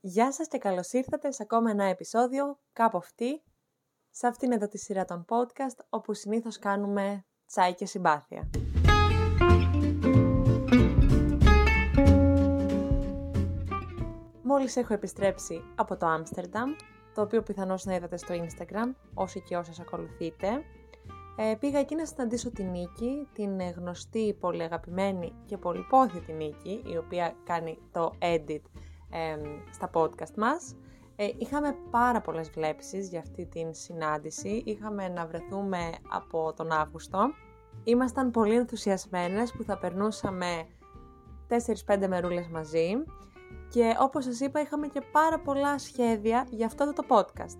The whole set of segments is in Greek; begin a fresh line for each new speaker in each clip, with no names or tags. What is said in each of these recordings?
Γεια σας και καλώς ήρθατε σε ακόμα ένα επεισόδιο κάπου αυτή, σε αυτήν εδώ τη σειρά των podcast, όπου συνήθως κάνουμε τσάι και συμπάθεια. Μόλις έχω επιστρέψει από το Άμστερνταμ, το οποίο πιθανώς να είδατε στο Instagram, όσοι και όσες ακολουθείτε. Ε, πήγα εκεί να συναντήσω την Νίκη, την γνωστή, πολύ αγαπημένη και πολυπόθητη Νίκη, η οποία κάνει το edit στα podcast μας. Ε, είχαμε πάρα πολλές βλέψεις για αυτή την συνάντηση. Είχαμε να βρεθούμε από τον Αύγουστο. Ήμασταν πολύ ενθουσιασμένες που θα περνούσαμε 4-5 μερούλες μαζί και όπως σας είπα είχαμε και πάρα πολλά σχέδια για αυτό το podcast.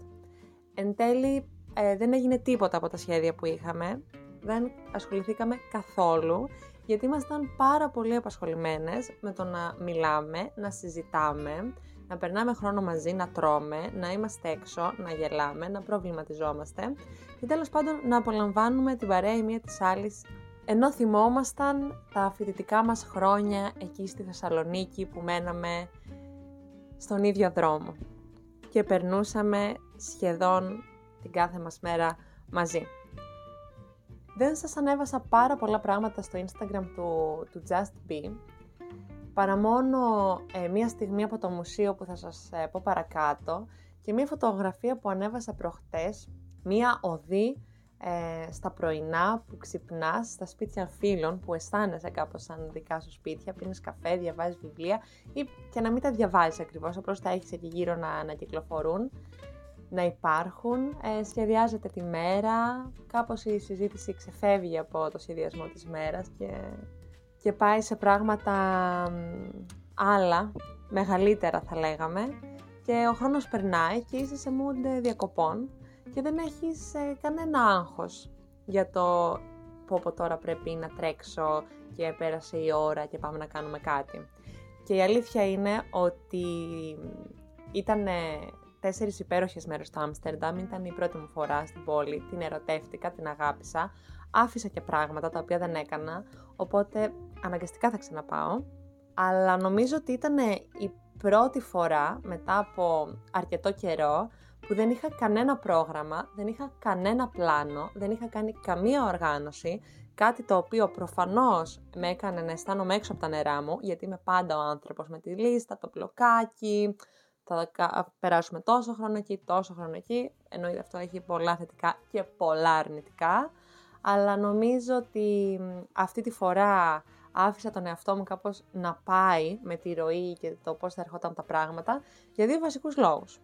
Εν τέλει ε, δεν έγινε τίποτα από τα σχέδια που είχαμε, δεν ασχοληθήκαμε καθόλου γιατί ήμασταν πάρα πολύ απασχολημένες με το να μιλάμε, να συζητάμε, να περνάμε χρόνο μαζί, να τρώμε, να είμαστε έξω, να γελάμε, να προβληματιζόμαστε και τέλος πάντων να απολαμβάνουμε την παρέα η μία της άλλης ενώ θυμόμασταν τα φοιτητικά μας χρόνια εκεί στη Θεσσαλονίκη που μέναμε στον ίδιο δρόμο και περνούσαμε σχεδόν την κάθε μας μέρα μαζί. Δεν σας ανέβασα πάρα πολλά πράγματα στο Instagram του, του Just Be, παρά μόνο ε, μία στιγμή από το μουσείο που θα σας ε, πω παρακάτω και μία φωτογραφία που ανέβασα προχτές, μία οδή ε, στα πρωινά που ξυπνάς στα σπίτια φίλων που αισθάνεσαι κάπως σαν δικά σου σπίτια, πίνεις καφέ, διαβάζεις βιβλία ή και να μην τα διαβάζεις ακριβώς, απλώς τα έχεις εκεί γύρω να, να κυκλοφορούν να υπάρχουν, ε, σχεδιάζεται τη μέρα, κάπως η συζήτηση ξεφεύγει από το σχεδιασμό της μέρας και, και πάει σε πράγματα άλλα, μεγαλύτερα θα λέγαμε. Και ο χρόνος περνάει και είσαι σε mood διακοπών και δεν έχεις ε, κανένα άγχος για το πω από τώρα πρέπει να τρέξω και πέρασε η ώρα και πάμε να κάνουμε κάτι. Και η αλήθεια είναι ότι ήταν τέσσερις υπέροχες μέρες στο Άμστερνταμ. Ήταν η πρώτη μου φορά στην πόλη. Την ερωτεύτηκα, την αγάπησα. Άφησα και πράγματα τα οποία δεν έκανα. Οπότε αναγκαστικά θα ξαναπάω. Αλλά νομίζω ότι ήταν η πρώτη φορά μετά από αρκετό καιρό που δεν είχα κανένα πρόγραμμα, δεν είχα κανένα πλάνο, δεν είχα κάνει καμία οργάνωση, κάτι το οποίο προφανώς με έκανε να αισθάνομαι έξω από τα νερά μου, γιατί είμαι πάντα ο άνθρωπος με τη λίστα, το μπλοκάκι, θα περάσουμε τόσο χρόνο εκεί, τόσο χρόνο εκεί. Εννοείται αυτό έχει πολλά θετικά και πολλά αρνητικά. Αλλά νομίζω ότι αυτή τη φορά άφησα τον εαυτό μου κάπως να πάει με τη ροή και το πώς θα ερχόταν τα πράγματα για δύο βασικούς λόγους.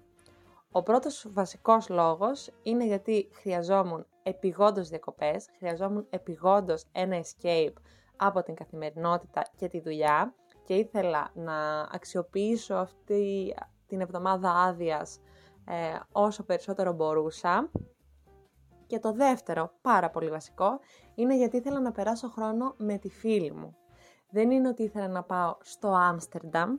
Ο πρώτος βασικός λόγος είναι γιατί χρειαζόμουν επιγόντως διακοπές, χρειαζόμουν επιγόντως ένα escape από την καθημερινότητα και τη δουλειά και ήθελα να αξιοποιήσω αυτή, την εβδομάδα άδειας ε, όσο περισσότερο μπορούσα. Και το δεύτερο, πάρα πολύ βασικό, είναι γιατί ήθελα να περάσω χρόνο με τη φίλη μου. Δεν είναι ότι ήθελα να πάω στο Άμστερνταμ,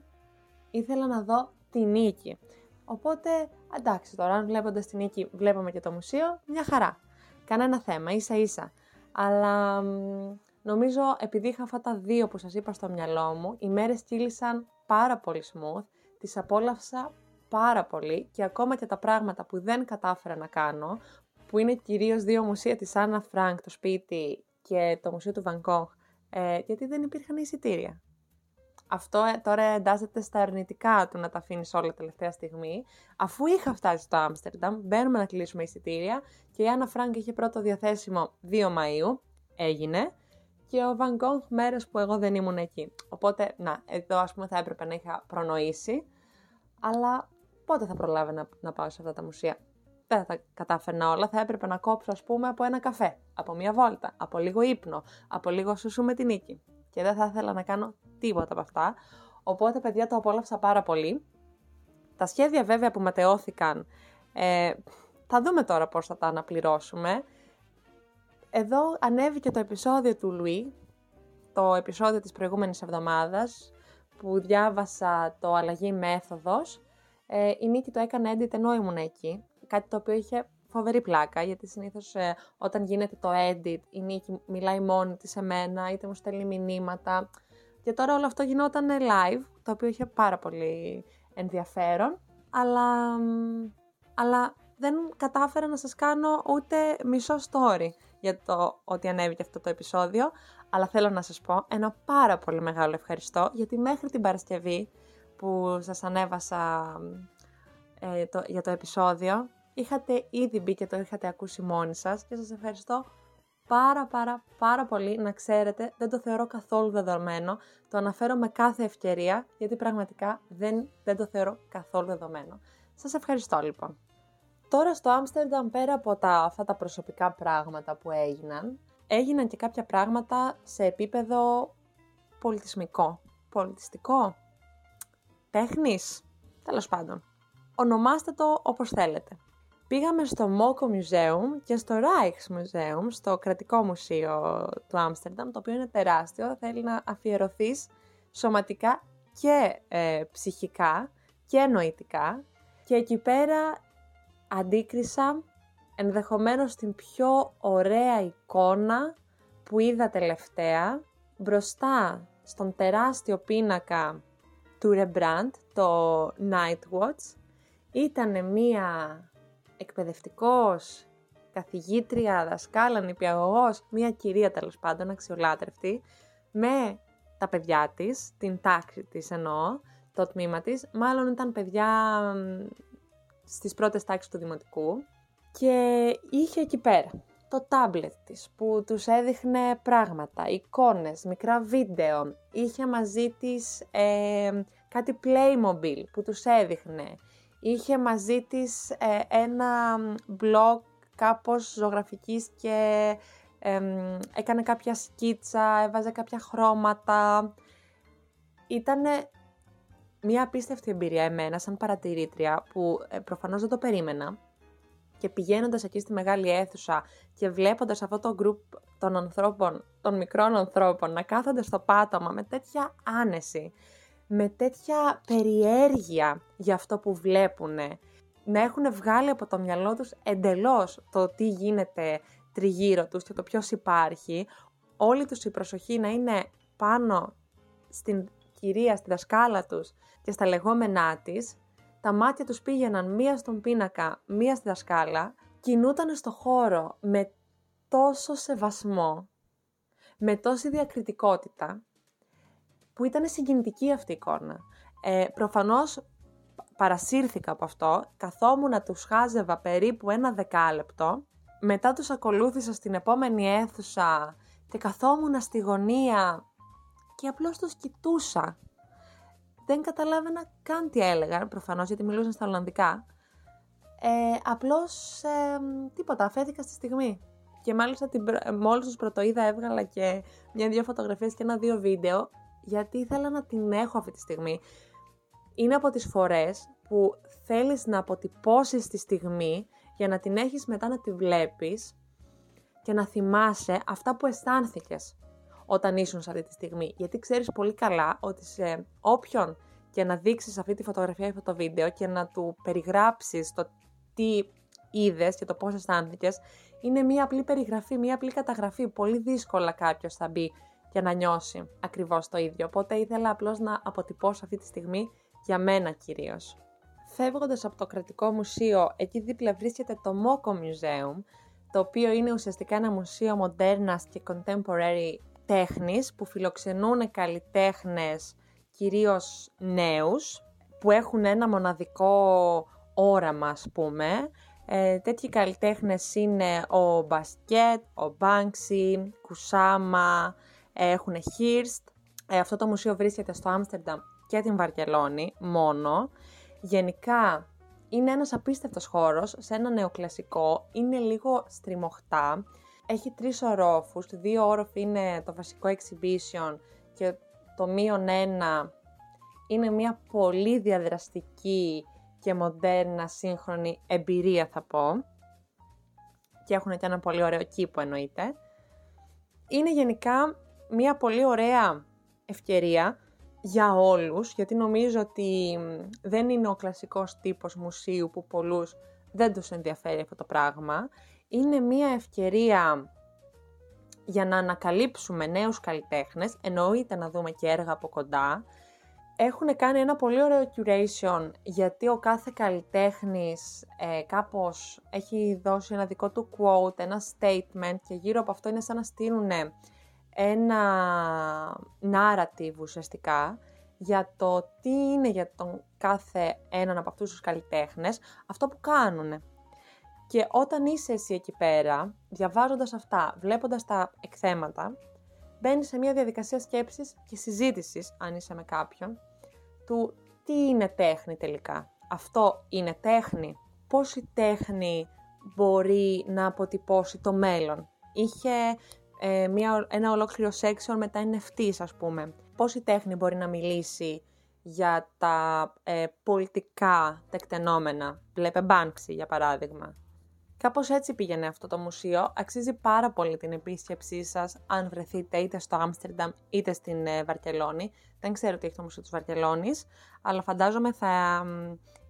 ήθελα να δω τη Νίκη. Οπότε, εντάξει τώρα, αν βλέποντας τη Νίκη βλέπαμε και το μουσείο, μια χαρά. Κανένα θέμα, ίσα ίσα. Αλλά νομίζω επειδή είχα αυτά τα δύο που σας είπα στο μυαλό μου, οι μέρες κύλησαν πάρα πολύ smooth τις απόλαυσα πάρα πολύ και ακόμα και τα πράγματα που δεν κατάφερα να κάνω, που είναι κυρίως δύο μουσεία της Άννα Φρανκ, το σπίτι και το μουσείο του Van Gogh, ε, γιατί δεν υπήρχαν εισιτήρια. Αυτό ε, τώρα εντάσσεται στα αρνητικά του να τα αφήνεις όλα τελευταία στιγμή. Αφού είχα φτάσει στο Άμστερνταμ, μπαίνουμε να κλείσουμε εισιτήρια και η Άννα Φρανκ είχε πρώτο διαθέσιμο 2 Μαΐου, έγινε, και ο Van Gogh μέρες που εγώ δεν ήμουν εκεί. Οπότε, να, εδώ ας πούμε θα έπρεπε να είχα προνοήσει, αλλά πότε θα προλάβαινα να πάω σε αυτά τα μουσεία; Δεν θα τα κατάφερνα όλα, θα έπρεπε να κόψω ας πούμε από ένα καφέ, από μια βόλτα, από λίγο ύπνο, από λίγο σουσού με την νίκη. Και δεν θα ήθελα να κάνω τίποτα από αυτά. Οπότε παιδιά το απόλαυσα πάρα πολύ. Τα σχέδια βέβαια που ματαιώθηκαν, ε, θα δούμε τώρα πώς θα τα αναπληρώσουμε. Εδώ ανέβηκε το επεισόδιο του Λουί, το επεισόδιο της προηγούμενης εβδομάδας, που διάβασα το αλλαγή μέθοδος. Ε, η Νίκη το έκανε edit ενώ ήμουν εκεί, κάτι το οποίο είχε φοβερή πλάκα, γιατί συνήθως ε, όταν γίνεται το edit η Νίκη μιλάει μόνη της σε μένα, είτε μου στέλνει μηνύματα. Και τώρα όλο αυτό γινόταν live, το οποίο είχε πάρα πολύ ενδιαφέρον, αλλά, αλλά δεν κατάφερα να σας κάνω ούτε μισό story για το ότι ανέβηκε αυτό το επεισόδιο, αλλά θέλω να σας πω ένα πάρα πολύ μεγάλο ευχαριστώ, γιατί μέχρι την Παρασκευή που σας ανέβασα ε, το, για το επεισόδιο, είχατε ήδη μπει και το είχατε ακούσει μόνοι σας και σας ευχαριστώ πάρα πάρα πάρα πολύ να ξέρετε, δεν το θεωρώ καθόλου δεδομένο, το αναφέρω με κάθε ευκαιρία γιατί πραγματικά δεν, δεν το θεωρώ καθόλου δεδομένο. Σας ευχαριστώ λοιπόν. Τώρα στο Άμστερνταμ πέρα από τα, αυτά τα προσωπικά πράγματα που έγιναν, έγιναν και κάποια πράγματα σε επίπεδο πολιτισμικό. Πολιτιστικό, τέχνης, τέλος πάντων. Ονομάστε το όπως θέλετε. Πήγαμε στο Moko Museum και στο Rijksmuseum, στο κρατικό μουσείο του Άμστερνταμ, το οποίο είναι τεράστιο, θέλει να αφιερωθείς σωματικά και ε, ψυχικά και νοητικά. Και εκεί πέρα αντίκρισα ενδεχομένως την πιο ωραία εικόνα που είδα τελευταία μπροστά στον τεράστιο πίνακα του Rembrandt, το Night Watch. Ήταν μία εκπαιδευτικός, καθηγήτρια, δασκάλα, νηπιαγωγός, μία κυρία τέλος πάντων, αξιολάτρευτη, με τα παιδιά της, την τάξη της εννοώ, το τμήμα της, μάλλον ήταν παιδιά στις πρώτες τάξεις του δημοτικού. Και είχε εκεί πέρα το τάμπλετ της που τους έδειχνε πράγματα, εικόνες, μικρά βίντεο, είχε μαζί της ε, κάτι Playmobil που τους έδειχνε, είχε μαζί της ε, ένα blog κάπως ζωγραφικής και έκανε κάποια σκίτσα, έβαζε κάποια χρώματα. Ήτανε μια απίστευτη εμπειρία εμένα σαν παρατηρήτρια που ε, προφανώς δεν το περίμενα και πηγαίνοντας εκεί στη μεγάλη αίθουσα και βλέποντας αυτό το γκρουπ των ανθρώπων, των μικρών ανθρώπων να κάθονται στο πάτωμα με τέτοια άνεση με τέτοια περιέργεια για αυτό που βλέπουν, να έχουν βγάλει από το μυαλό τους εντελώς το τι γίνεται τριγύρω τους και το ποιος υπάρχει, όλη τους η προσοχή να είναι πάνω στην κυρία, στη δασκάλα τους και στα λεγόμενά της, τα μάτια τους πήγαιναν μία στον πίνακα, μία στη δασκάλα, κινούταν στο χώρο με τόσο σεβασμό, με τόση διακριτικότητα που ήταν συγκινητική αυτή η εικόνα. Ε, προφανώς παρασύρθηκα από αυτό, καθόμουν να τους χάζευα περίπου ένα δεκάλεπτο, μετά τους ακολούθησα στην επόμενη αίθουσα και καθόμουν στη γωνία και απλώς τους κοιτούσα. Δεν καταλάβαινα καν τι έλεγαν, προφανώς γιατί μιλούσαν στα Ολλανδικά. Ε, απλώς ε, τίποτα, αφέθηκα στη στιγμή. Και μάλιστα την, μόλις τους πρωτοείδα έβγαλα και μια-δυο φωτογραφίες και ένα-δύο βίντεο γιατί ήθελα να την έχω αυτή τη στιγμή. Είναι από τις φορές που θέλεις να αποτυπώσεις τη στιγμή για να την έχεις μετά να τη βλέπεις και να θυμάσαι αυτά που αισθάνθηκες όταν ήσουν σε αυτή τη στιγμή. Γιατί ξέρεις πολύ καλά ότι σε όποιον και να δείξεις αυτή τη φωτογραφία ή αυτό το βίντεο και να του περιγράψεις το τι είδες και το πώς αισθάνθηκες, είναι μία απλή περιγραφή, μία απλή καταγραφή. Πολύ δύσκολα κάποιος θα μπει για να νιώσει ακριβώς το ίδιο. Οπότε ήθελα απλώς να αποτυπώσω αυτή τη στιγμή για μένα κυρίως. Φεύγοντας από το κρατικό μουσείο, εκεί δίπλα βρίσκεται το Moko Museum, το οποίο είναι ουσιαστικά ένα μουσείο μοντέρνας και contemporary τέχνης που φιλοξενούν καλλιτέχνες κυρίως νέους που έχουν ένα μοναδικό όραμα ας πούμε. Ε, τέτοιοι καλλιτέχνες είναι ο Μπασκέτ, ο Μπάνξι, Κουσάμα, έχουν Χίρστ. Ε, αυτό το μουσείο βρίσκεται στο Άμστερνταμ και την Βαρκελόνη μόνο. Γενικά είναι ένας απίστευτος χώρος σε ένα νεοκλασικό, είναι λίγο στριμωχτά. Έχει τρεις ορόφους, δύο όροφοι είναι το βασικό exhibition και το μείον ένα είναι μια πολύ διαδραστική και μοντέρνα σύγχρονη εμπειρία θα πω. Και έχουν και ένα πολύ ωραίο κήπο εννοείται. Είναι γενικά μια πολύ ωραία ευκαιρία για όλους, γιατί νομίζω ότι δεν είναι ο κλασικός τύπος μουσείου που πολλούς δεν τους ενδιαφέρει αυτό το πράγμα. Είναι μια ευκαιρία για να ανακαλύψουμε νέους καλλιτέχνες, εννοείται να δούμε και έργα από κοντά έχουν κάνει ένα πολύ ωραίο curation γιατί ο κάθε καλλιτέχνης ε, κάπως έχει δώσει ένα δικό του quote, ένα statement και γύρω από αυτό είναι σαν να στείλουν ένα narrative ουσιαστικά για το τι είναι για τον κάθε έναν από αυτούς τους καλλιτέχνες αυτό που κάνουν. Και όταν είσαι εσύ εκεί πέρα, διαβάζοντας αυτά, βλέποντας τα εκθέματα, μπαίνεις σε μια διαδικασία σκέψης και συζήτησης, αν είσαι με κάποιον, του τι είναι τέχνη τελικά. Αυτό είναι τέχνη; Πώς η τέχνη μπορεί να αποτυπώσει το μέλλον; Είχε ε, μια, ένα ολόκληρο section με τα NFTs ας πούμε. Πώς η τέχνη μπορεί να μιλήσει για τα ε, πολιτικά τεκτενόμενα; Βλέπε Banksy για παράδειγμα. Κάπως έτσι πήγαινε αυτό το μουσείο. Αξίζει πάρα πολύ την επίσκεψή σας αν βρεθείτε είτε στο Άμστερνταμ είτε στην ε, Βαρκελόνη. Δεν ξέρω τι έχει το Μουσείο της Βαρκελόνης, αλλά φαντάζομαι θα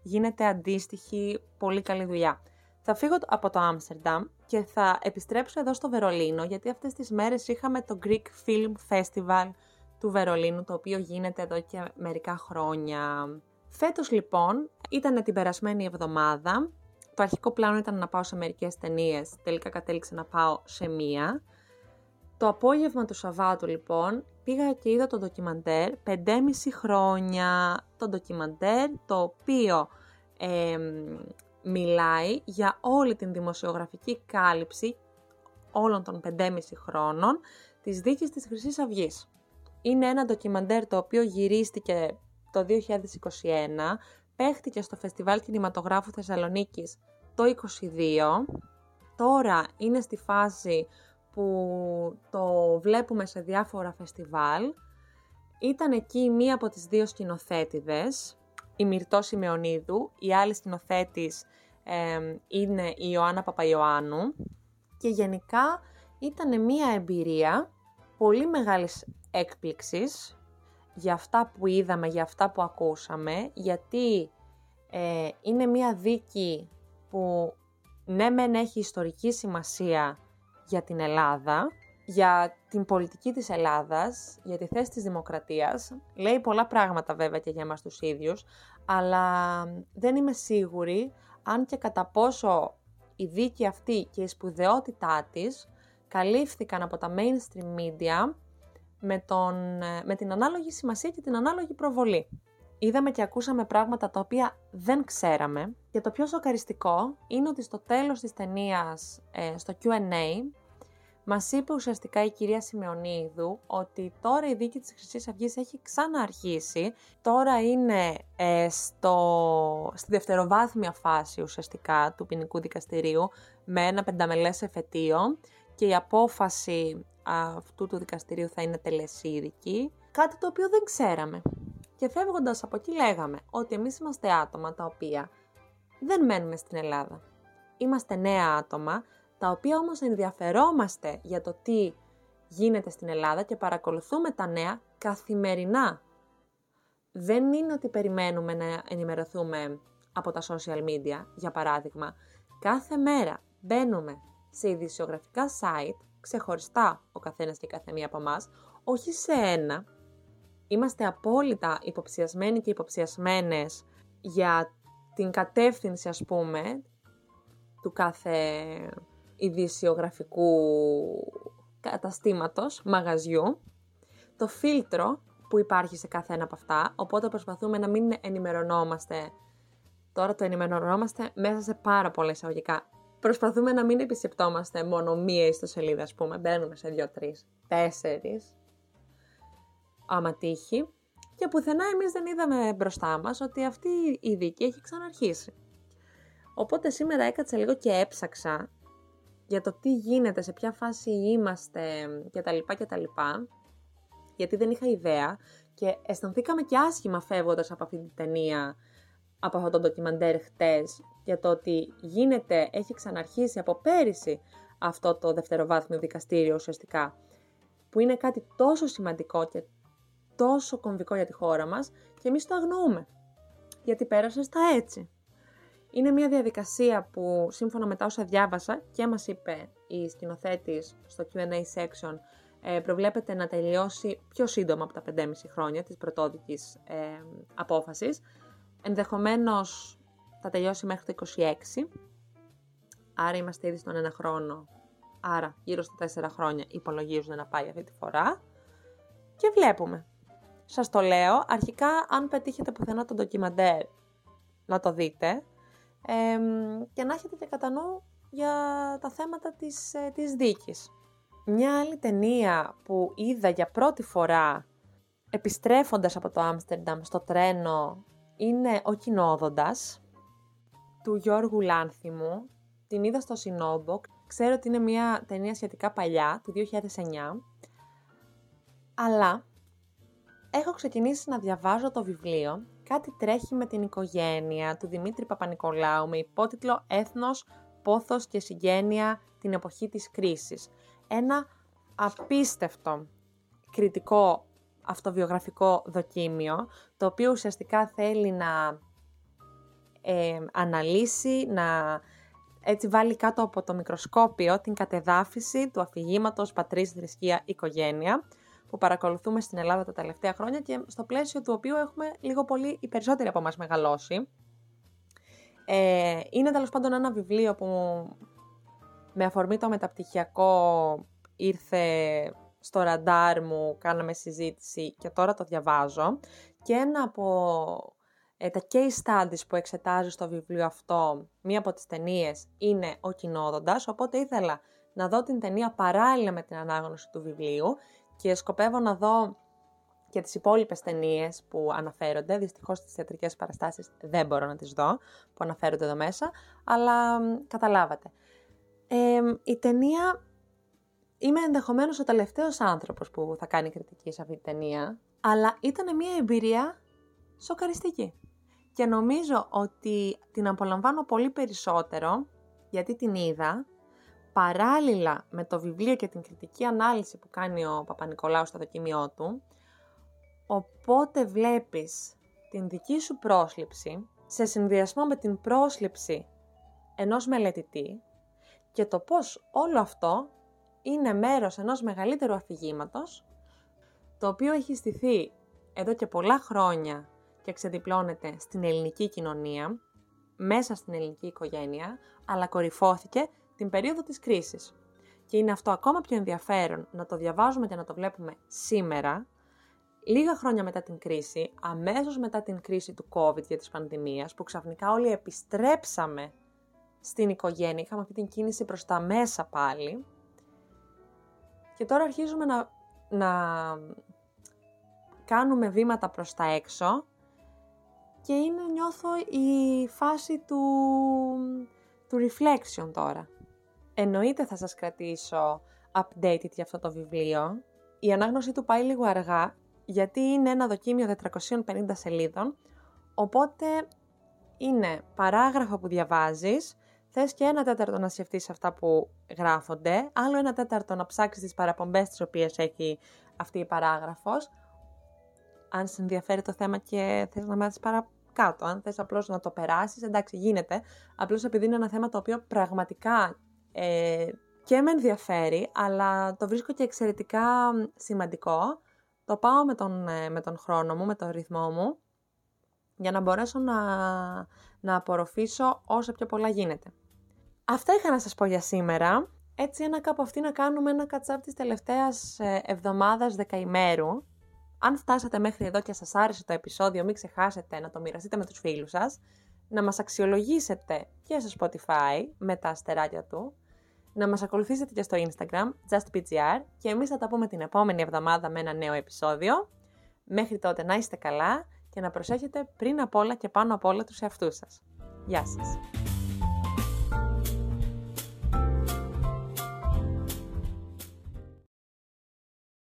γίνεται αντίστοιχη πολύ καλή δουλειά. Θα φύγω από το Άμστερνταμ και θα επιστρέψω εδώ στο Βερολίνο, γιατί αυτές τις μέρες είχαμε το Greek Film Festival του Βερολίνου, το οποίο γίνεται εδώ και μερικά χρόνια. Φέτος λοιπόν ήταν την περασμένη εβδομάδα το αρχικό πλάνο ήταν να πάω σε μερικές ταινίες, τελικά κατέληξε να πάω σε μία. Το απόγευμα του Σαββάτου λοιπόν πήγα και είδα το ντοκιμαντέρ 5,5 χρόνια. Το ντοκιμαντέρ το οποίο μιλάει για όλη την δημοσιογραφική κάλυψη όλων των 5,5 χρόνων της δίκης της χρυσής αυγής. Είναι ένα ντοκιμαντέρ το οποίο γυρίστηκε το 2021, παίχτηκε στο Φεστιβάλ Κινηματογράφου Θεσσαλονίκης το 22. Τώρα είναι στη φάση που το βλέπουμε σε διάφορα φεστιβάλ. Ήταν εκεί μία από τις δύο σκηνοθέτηδες, η Μυρτώ Σιμεωνίδου, η άλλη σκηνοθέτης είναι η Ιωάννα Παπαϊωάννου και γενικά ήταν μία εμπειρία πολύ μεγάλης έκπληξης για αυτά που είδαμε, για αυτά που ακούσαμε, γιατί ε, είναι μία δίκη που ναι μεν έχει ιστορική σημασία για την Ελλάδα, για την πολιτική της Ελλάδας, για τη θέση της δημοκρατίας. Λέει πολλά πράγματα βέβαια και για εμάς τους ίδιους, αλλά δεν είμαι σίγουρη αν και κατά πόσο η δίκη αυτή και η σπουδαιότητά της καλύφθηκαν από τα mainstream media με, τον, με την ανάλογη σημασία και την ανάλογη προβολή. Είδαμε και ακούσαμε πράγματα τα οποία δεν ξέραμε. Και το πιο σοκαριστικό είναι ότι στο τέλος της ταινίας ε, στο Q&A, μας είπε ουσιαστικά η κυρία Σιμεωνίδου ότι τώρα η δίκη της χρυσής αυγής έχει ξανααρχίσει, τώρα είναι ε, στο, στη δευτεροβάθμια φάση ουσιαστικά του ποινικού δικαστηρίου με ένα πενταμελές εφετείο και η απόφαση αυτού του δικαστηρίου θα είναι τελεσίδικη, κάτι το οποίο δεν ξέραμε. Και φεύγοντας από εκεί λέγαμε ότι εμείς είμαστε άτομα τα οποία δεν μένουμε στην Ελλάδα. Είμαστε νέα άτομα, τα οποία όμως ενδιαφερόμαστε για το τι γίνεται στην Ελλάδα και παρακολουθούμε τα νέα καθημερινά. Δεν είναι ότι περιμένουμε να ενημερωθούμε από τα social media, για παράδειγμα. Κάθε μέρα μπαίνουμε σε ειδησιογραφικά site, ξεχωριστά ο καθένας και κάθε μία από εμάς, όχι σε ένα, είμαστε απόλυτα υποψιασμένοι και υποψιασμένες για την κατεύθυνση, ας πούμε, του κάθε ειδησιογραφικού καταστήματος, μαγαζιού, το φίλτρο που υπάρχει σε κάθε ένα από αυτά, οπότε προσπαθούμε να μην ενημερωνόμαστε, τώρα το ενημερωνόμαστε μέσα σε πάρα πολλά εισαγωγικά. Προσπαθούμε να μην επισκεπτόμαστε μόνο μία ιστοσελίδα, ας πούμε, μπαίνουμε σε δύο, τρεις, τέσσερις, άμα τύχει, και πουθενά εμείς δεν είδαμε μπροστά μας ότι αυτή η δίκη έχει ξαναρχίσει. Οπότε σήμερα έκατσα λίγο και έψαξα για το τι γίνεται, σε ποια φάση είμαστε κτλ. κτλ γιατί δεν είχα ιδέα και αισθανθήκαμε και άσχημα φεύγοντας από αυτή την ταινία, από αυτό το ντοκιμαντέρ χτες, για το ότι γίνεται, έχει ξαναρχίσει από πέρυσι αυτό το δευτεροβάθμιο δικαστήριο ουσιαστικά, που είναι κάτι τόσο σημαντικό και τόσο κομβικό για τη χώρα μας και εμείς το αγνοούμε. Γιατί πέρασε στα έτσι. Είναι μια διαδικασία που σύμφωνα με τα όσα διάβασα και μας είπε η σκηνοθέτης στο Q&A section ε, προβλέπεται να τελειώσει πιο σύντομα από τα 5,5 χρόνια της πρωτόδικης ε, απόφασης. Ενδεχομένως θα τελειώσει μέχρι το 26, άρα είμαστε ήδη στον ένα χρόνο, άρα γύρω στα 4 χρόνια υπολογίζουν να πάει αυτή τη φορά. Και βλέπουμε. Σας το λέω, αρχικά αν πετύχετε πουθενά το ντοκιμαντέρ να το δείτε ε, και να έχετε και κατά νου για τα θέματα της, ε, της δίκης. Μια άλλη ταινία που είδα για πρώτη φορά επιστρέφοντας από το Άμστερνταμ στο τρένο είναι «Ο Κοινόδοντας» του Γιώργου Λάνθιμου. Την είδα στο Σινόμποκ. Ξέρω ότι είναι μια ταινία σχετικά παλιά, του 2009. Αλλά έχω ξεκινήσει να διαβάζω το βιβλίο «Κάτι τρέχει με την οικογένεια» του Δημήτρη Παπανικολάου με υπότιτλο «Έθνος, πόθος και συγγένεια την εποχή της κρίσης» ένα απίστευτο κριτικό αυτοβιογραφικό δοκίμιο, το οποίο ουσιαστικά θέλει να ε, αναλύσει, να έτσι βάλει κάτω από το μικροσκόπιο την κατεδάφιση του αφηγήματος πατρίς, θρησκεία, οικογένεια, που παρακολουθούμε στην Ελλάδα τα τελευταία χρόνια και στο πλαίσιο του οποίου έχουμε λίγο πολύ οι περισσότεροι από μας μεγαλώσει. Ε, είναι τέλος πάντων ένα βιβλίο που με αφορμή το μεταπτυχιακό ήρθε στο ραντάρ μου, κάναμε συζήτηση και τώρα το διαβάζω. Και ένα από ε, τα case studies που εξετάζει στο βιβλίο αυτό, μία από τις ταινίες είναι ο κοινόδοντας, οπότε ήθελα να δω την ταινία παράλληλα με την ανάγνωση του βιβλίου και σκοπεύω να δω και τις υπόλοιπες ταινίες που αναφέρονται, δυστυχώς τις θεατρικές παραστάσεις δεν μπορώ να τις δω, που αναφέρονται εδώ μέσα, αλλά καταλάβατε. Ε, η ταινία, είμαι ενδεχομένως ο τελευταίος άνθρωπος που θα κάνει κριτική σε αυτή την ταινία, αλλά ήταν μια εμπειρία σοκαριστική. Και νομίζω ότι την απολαμβάνω πολύ περισσότερο, γιατί την είδα, παράλληλα με το βιβλίο και την κριτική ανάλυση που κάνει ο Παπα-Νικολάου στο δοκιμιό του, οπότε βλέπεις την δική σου πρόσληψη σε συνδυασμό με την πρόσληψη ενός μελετητή και το πώς όλο αυτό είναι μέρος ενός μεγαλύτερου αφηγήματος, το οποίο έχει στηθεί εδώ και πολλά χρόνια και ξεδιπλώνεται στην ελληνική κοινωνία, μέσα στην ελληνική οικογένεια, αλλά κορυφώθηκε την περίοδο της κρίσης. Και είναι αυτό ακόμα πιο ενδιαφέρον να το διαβάζουμε και να το βλέπουμε σήμερα, λίγα χρόνια μετά την κρίση, αμέσως μετά την κρίση του COVID και της πανδημίας, που ξαφνικά όλοι επιστρέψαμε στην οικογένεια, είχαμε αυτή την κίνηση προς τα μέσα πάλι, και τώρα αρχίζουμε να, να κάνουμε βήματα προς τα έξω και είναι νιώθω η φάση του, του reflection τώρα. Εννοείται θα σας κρατήσω updated για αυτό το βιβλίο. Η ανάγνωση του πάει λίγο αργά γιατί είναι ένα δοκίμιο 450 σελίδων οπότε είναι παράγραφο που διαβάζεις θες και ένα τέταρτο να σκεφτείς αυτά που γράφονται, άλλο ένα τέταρτο να ψάξεις τις παραπομπές τις οποίες έχει αυτή η παράγραφος, αν σε ενδιαφέρει το θέμα και θες να μάθεις παρακάτω, αν θες απλώς να το περάσεις, εντάξει γίνεται, απλώς επειδή είναι ένα θέμα το οποίο πραγματικά ε, και με ενδιαφέρει, αλλά το βρίσκω και εξαιρετικά σημαντικό, το πάω με τον, ε, με τον χρόνο μου, με τον ρυθμό μου, για να μπορέσω να, να απορροφήσω όσο πιο πολλά γίνεται. Αυτά είχα να σας πω για σήμερα. Έτσι ένα κάπου αυτή να κάνουμε ένα κατσάπ της τελευταίας ε, εβδομάδας δεκαημέρου. Αν φτάσατε μέχρι εδώ και σας άρεσε το επεισόδιο, μην ξεχάσετε να το μοιραστείτε με τους φίλους σας, να μας αξιολογήσετε και στο Spotify με τα αστεράκια του, να μας ακολουθήσετε και στο Instagram, justpgr, και εμείς θα τα πούμε την επόμενη εβδομάδα με ένα νέο επεισόδιο. Μέχρι τότε να είστε καλά και να προσέχετε πριν απ' όλα και πάνω απ' όλα τους εαυτούς σας. Γεια σας!